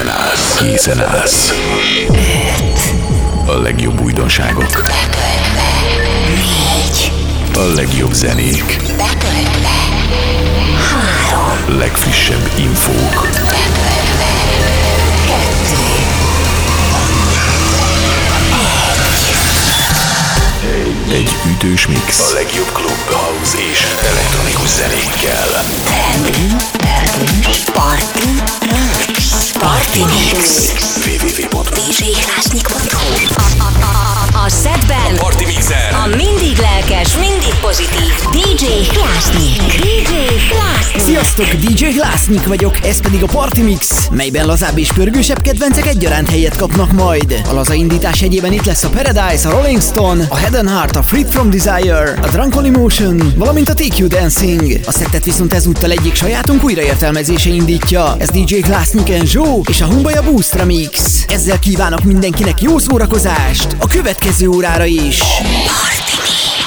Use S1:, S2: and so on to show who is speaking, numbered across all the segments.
S1: Készen állsz. Készen állsz. A legjobb újdonságok. A legjobb zenék. Legfrissebb infók. Egy ütős mix. A legjobb klub, house és elektronikus zenékkel.
S2: Tendünk, tendünk, party, rögt. Party Mix. www.djhlásnyik.hu A szedben a
S3: Party Mixer.
S2: A mindig lelkes, mindig pozitív DJ Hlásnyik. DJ Hlásnyik.
S4: Sziasztok, DJ Hlásnyik vagyok, ez pedig a Party Mix, melyben lazább és pörgősebb kedvencek egyaránt helyet kapnak majd. A laza indítás egyében itt lesz a Paradise, a Rolling Stone, a Head and Heart, a Freed from Desire, a Drunk on Emotion, valamint a TQ Dancing. A szettet viszont ezúttal egyik sajátunk újraértelmezése indítja. Ez DJ Hlásnyik and Joe és a Humbaja Boostra Mix. Ezzel kívánok mindenkinek jó szórakozást a következő órára is.
S2: Party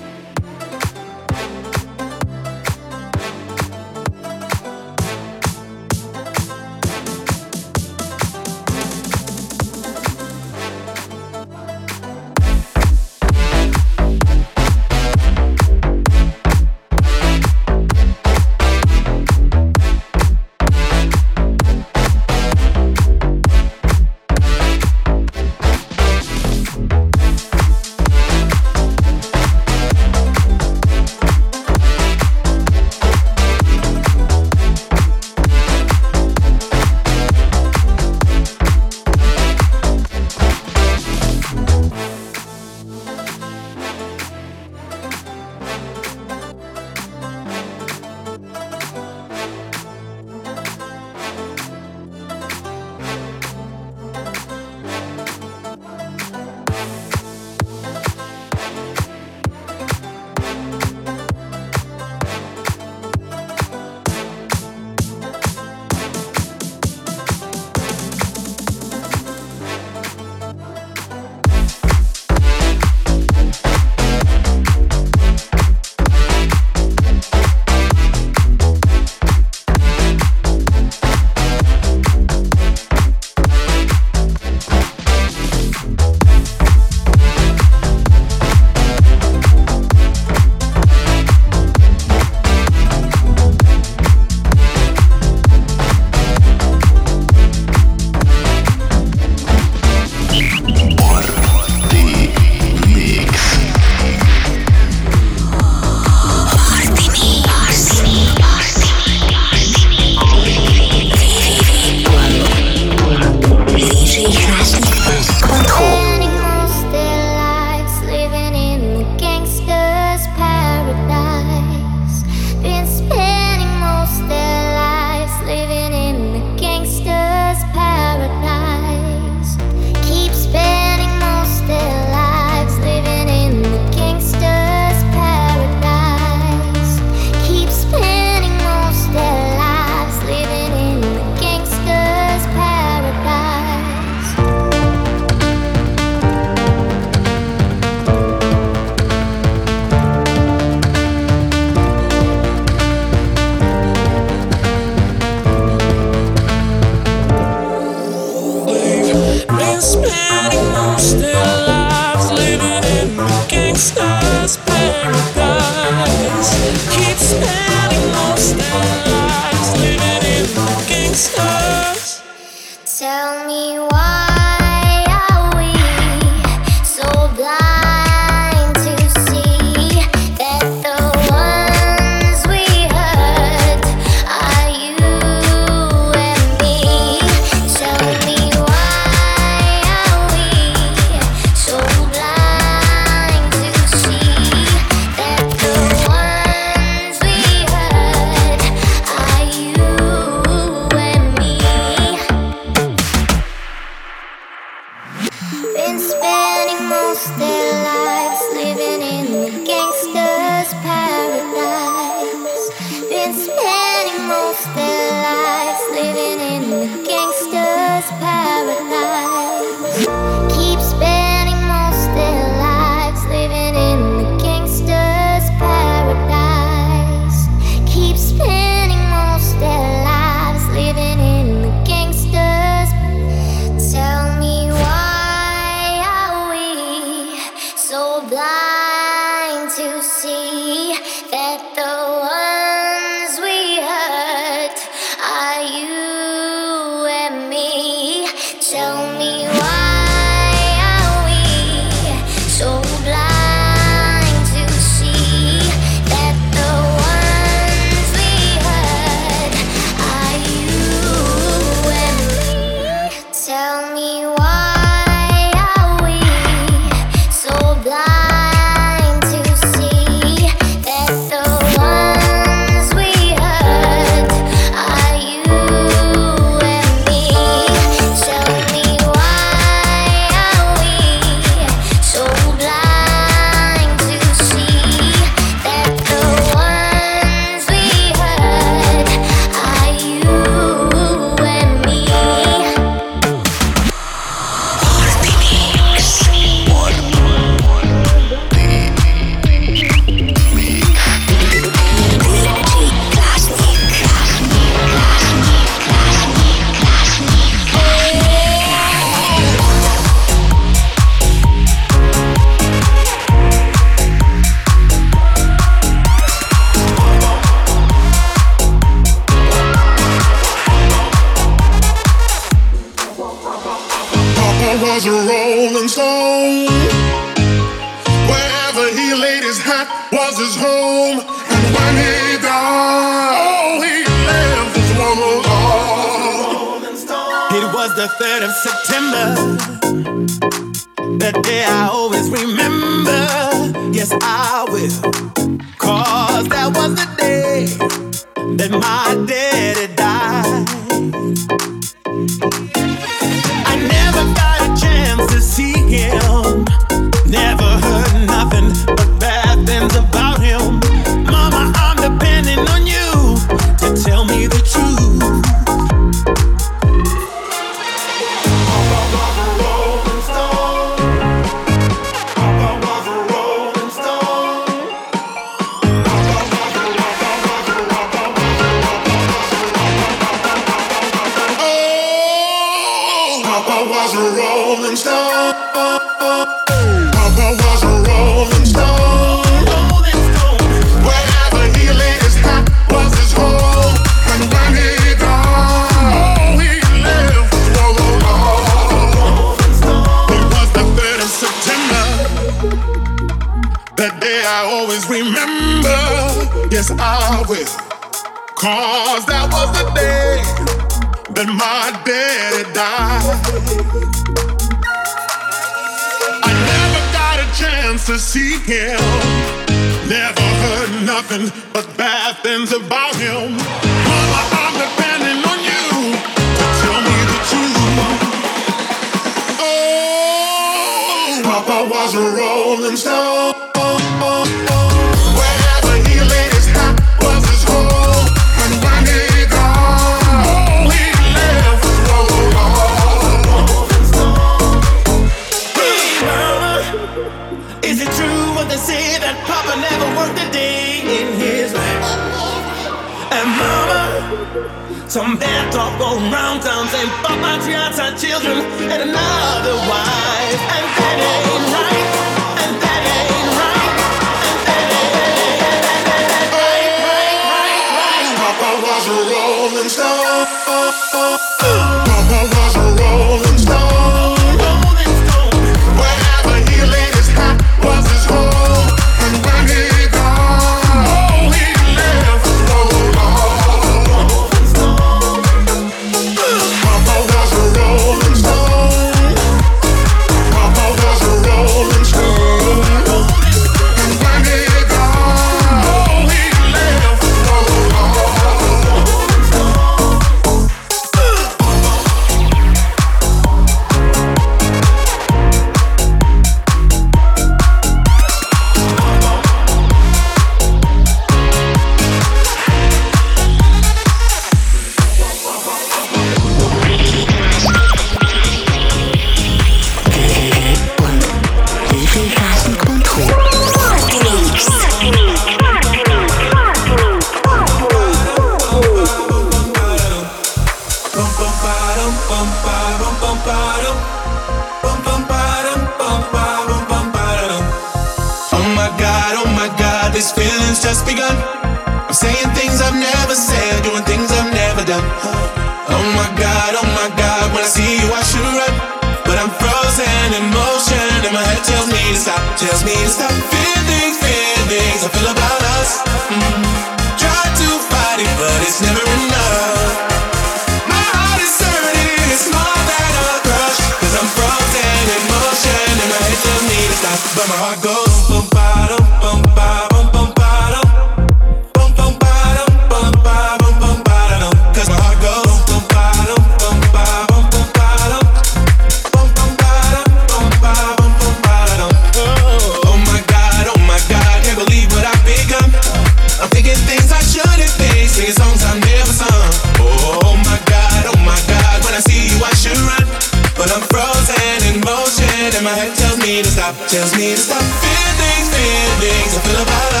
S5: to
S6: stop, tells me to stop. Feelings, feelings, I feel about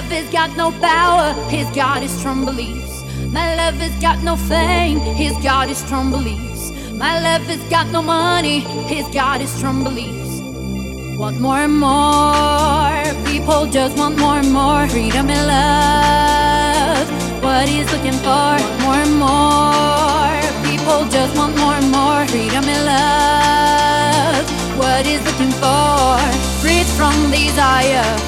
S6: love has got no power, his God is strong beliefs. My love has got no fame, his God is
S3: strong beliefs. My love has got no money, his God is strong beliefs. Want more and more, people just want more and more freedom and love. What he's looking for, want more and more, people just want more and more freedom and love. What he's looking for, free from desire.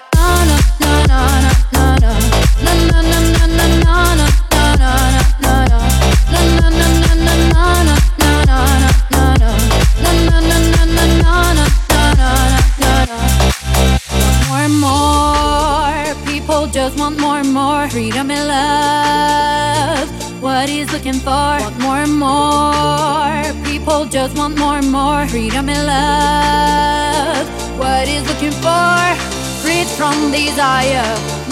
S3: just want more and more freedom and love. What he's looking for, want more and more. People just want more and more freedom and love. What he's looking for, freed from desire.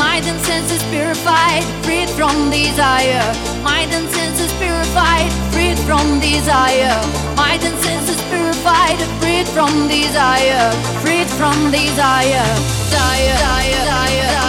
S3: Mind and senses purified, freed from desire. Mind and senses purified, freed from desire. Mind and senses purified, freed from desire. Freed from desire. Desire. Desire. Desire.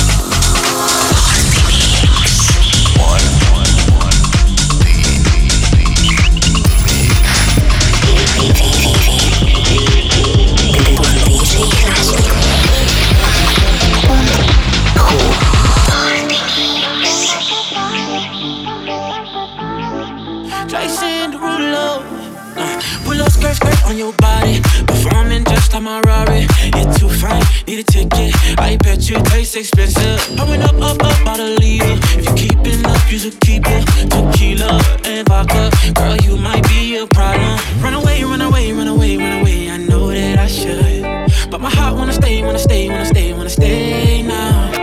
S7: your body. Performing just like my Rari. You're too fine, need a ticket. I bet you taste expensive. I went up, up, up, out of leader. If you keeping up, you should keep it. Tequila and vodka. Girl, you might be a problem. Run away, run away, run away, run away. I know that I should. But my heart wanna stay, wanna stay, wanna stay, wanna stay now.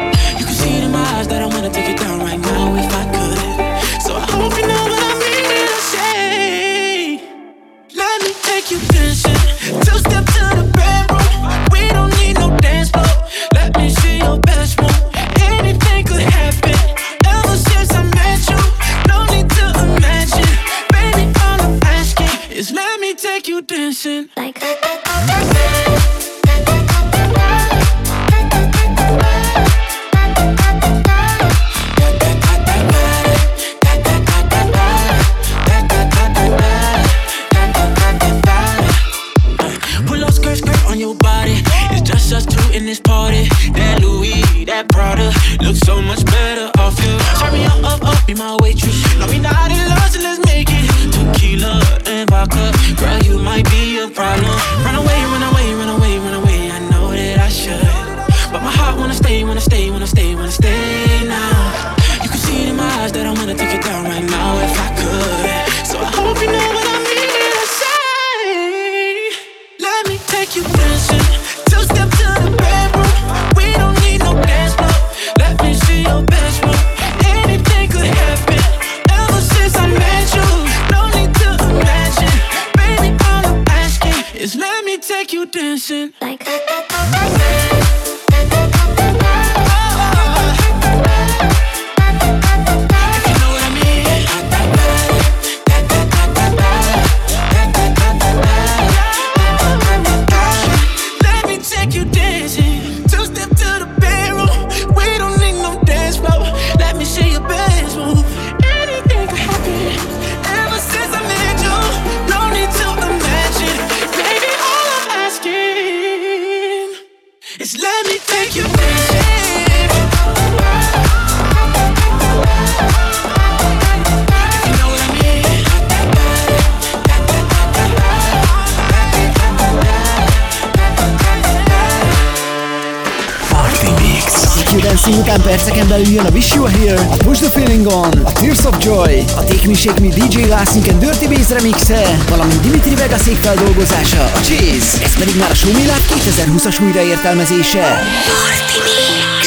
S7: Enjoy! a Take Me
S8: Shake Me DJ Lászunk and Dirty Bass remixe, valamint Dimitri Vegasék feldolgozása, a Chase, ez pedig már a Show 2020-as újraértelmezése. Party Mix.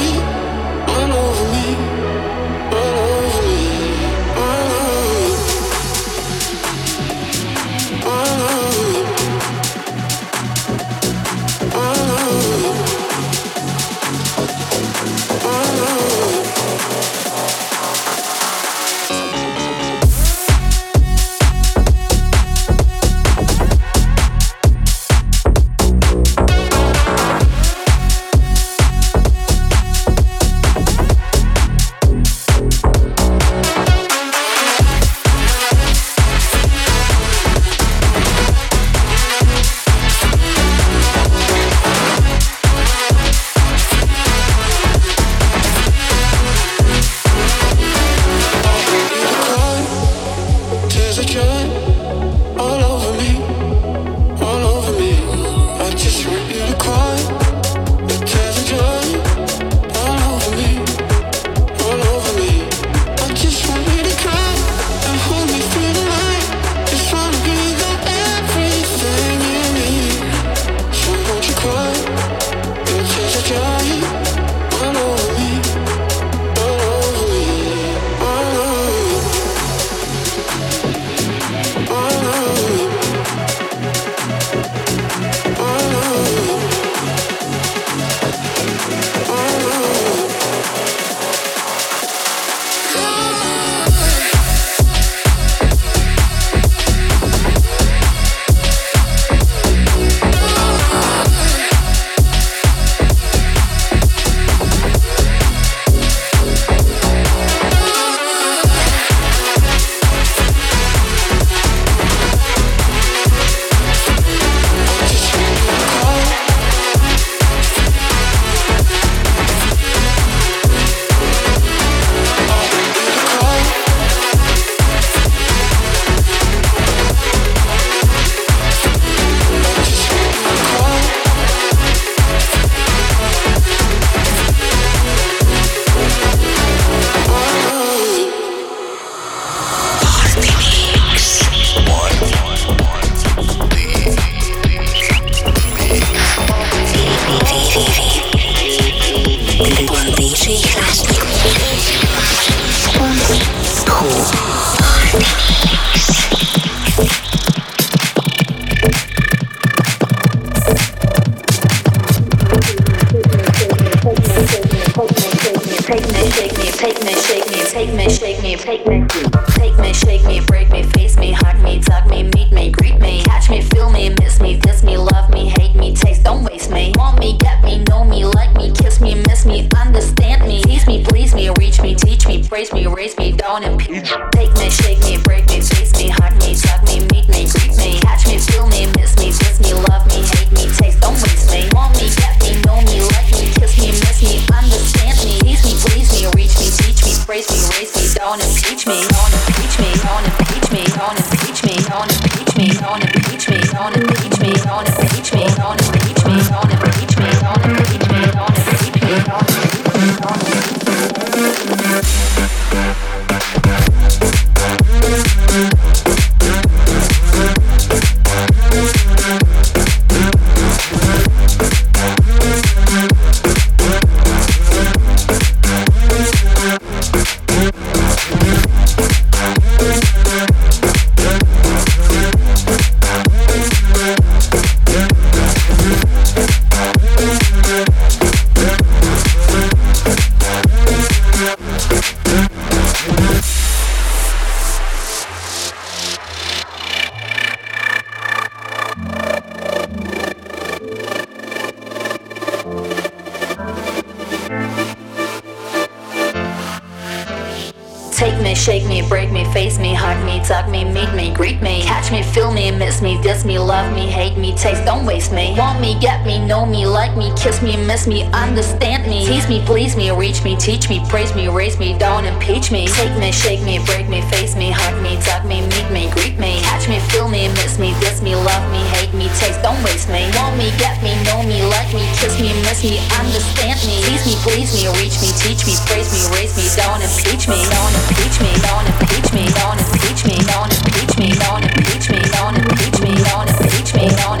S9: know me, like me, kiss me, miss me, understand me, tease me, please me, reach me,
S10: teach me, praise me, raise me, don't impeach me, take me, shake me, break me, face me, hug me, tug me, meet me, greet me, catch me, feel me, miss me, diss me, love me, hate me, taste, don't waste me, want me, get me, know me, like me, kiss me, miss me, understand me, tease me, please me, reach me, teach me, praise me, raise me, don't impeach me, don't impeach me, don't impeach me, don't impeach me, don't impeach me, don't impeach me, don't impeach me, don't impeach me, don't impeach me, don't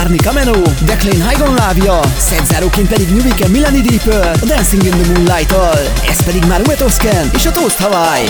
S4: Barney Kameno, Declan Highgon lábja, szedzáróként pedig New Milani Deeper, a Dancing in the Moonlight-tal, ez pedig már Oscan és a Toast Hawaii.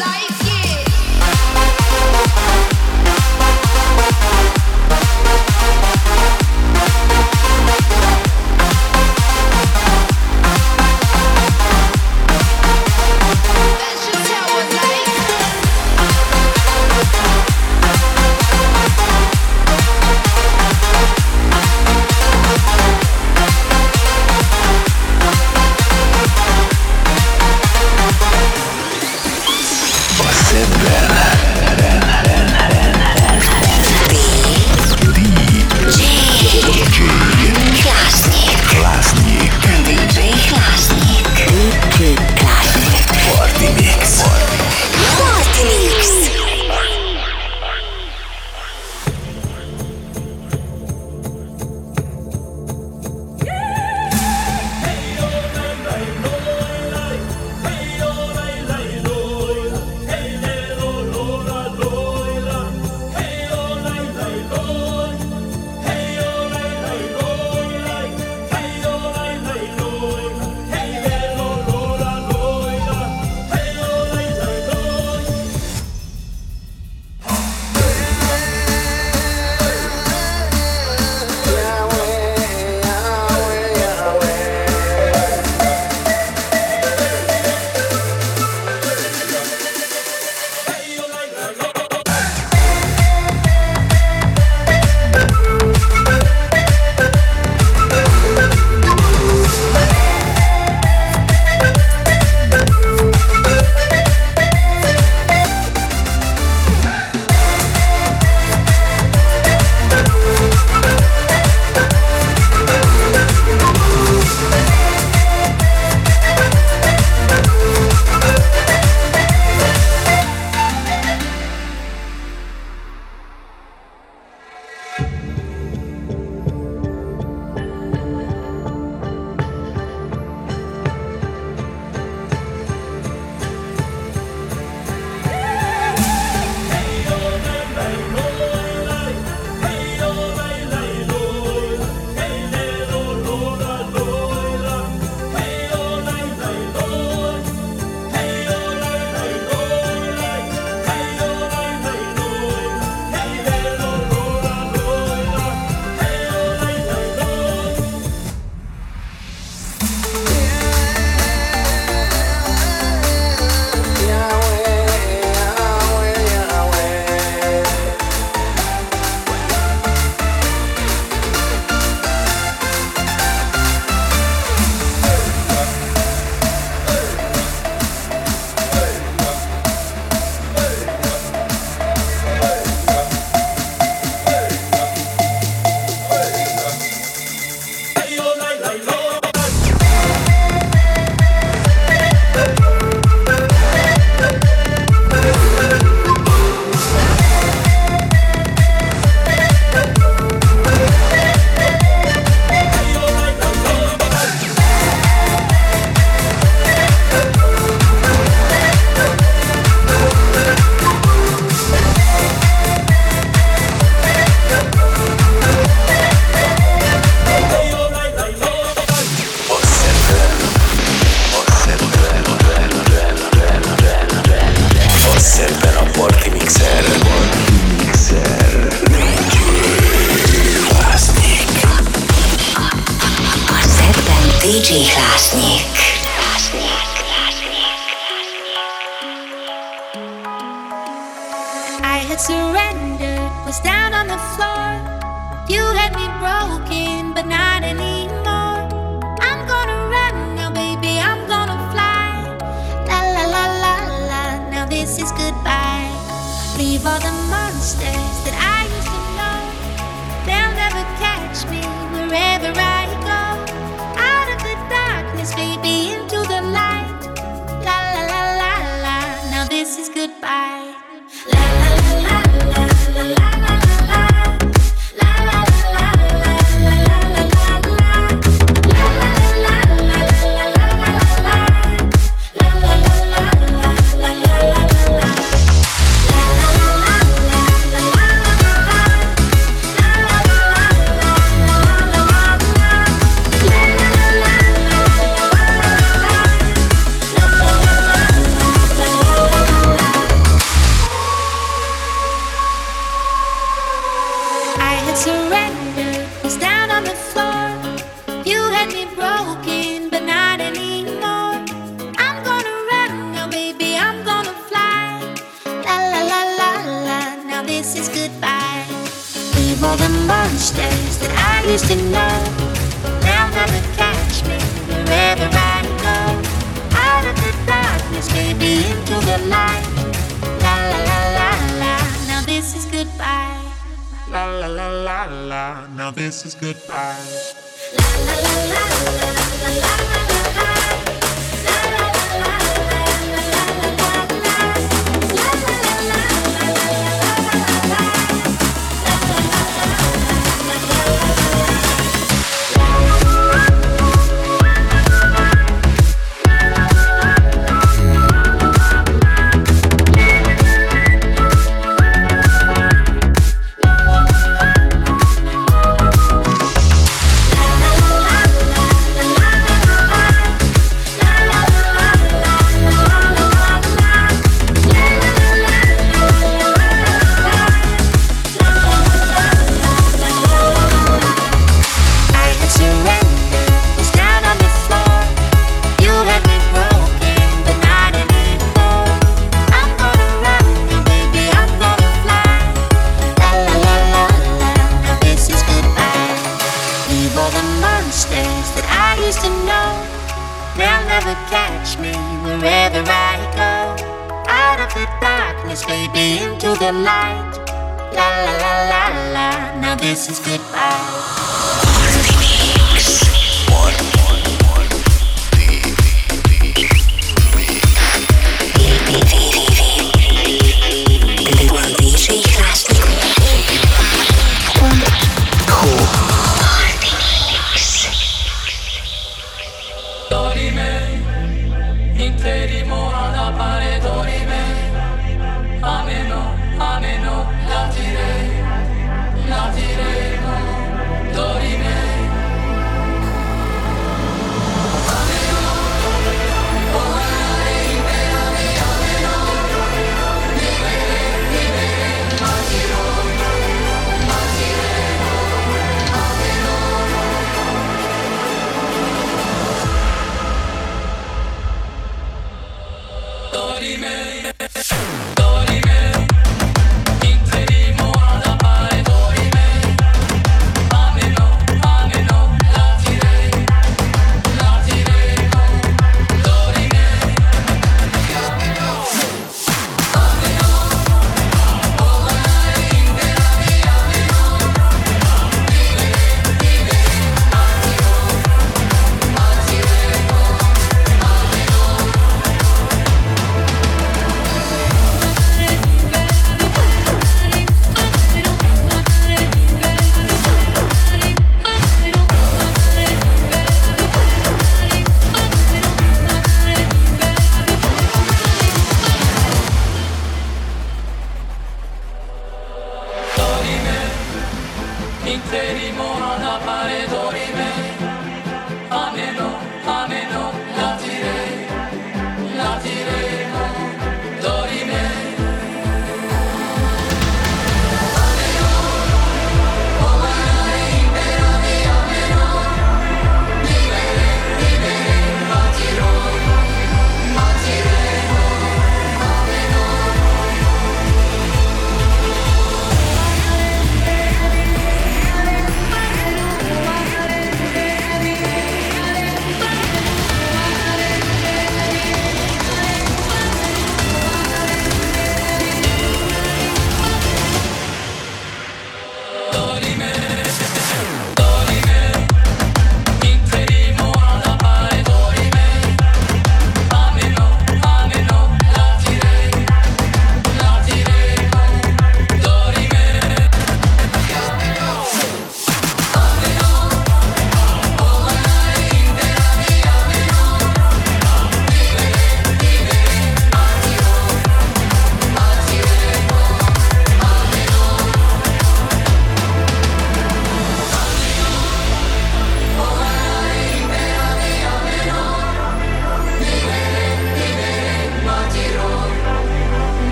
S11: life. this is goodbye. La, la, la,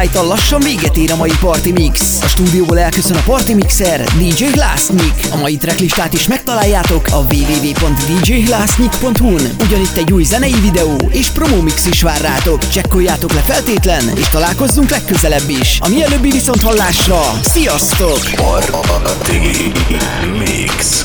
S4: Light-tal lassan véget ér a mai Party Mix. A stúdióból elköszön a Party Mixer, DJ Glassnik. A mai tracklistát is megtaláljátok a www.djglassnik.hu-n. Ugyanitt egy új zenei videó és promómix is vár rátok. Csekkoljátok le feltétlen, és találkozzunk legközelebb is. A mielőbbi viszont hallásra, sziasztok!
S1: Party Mix.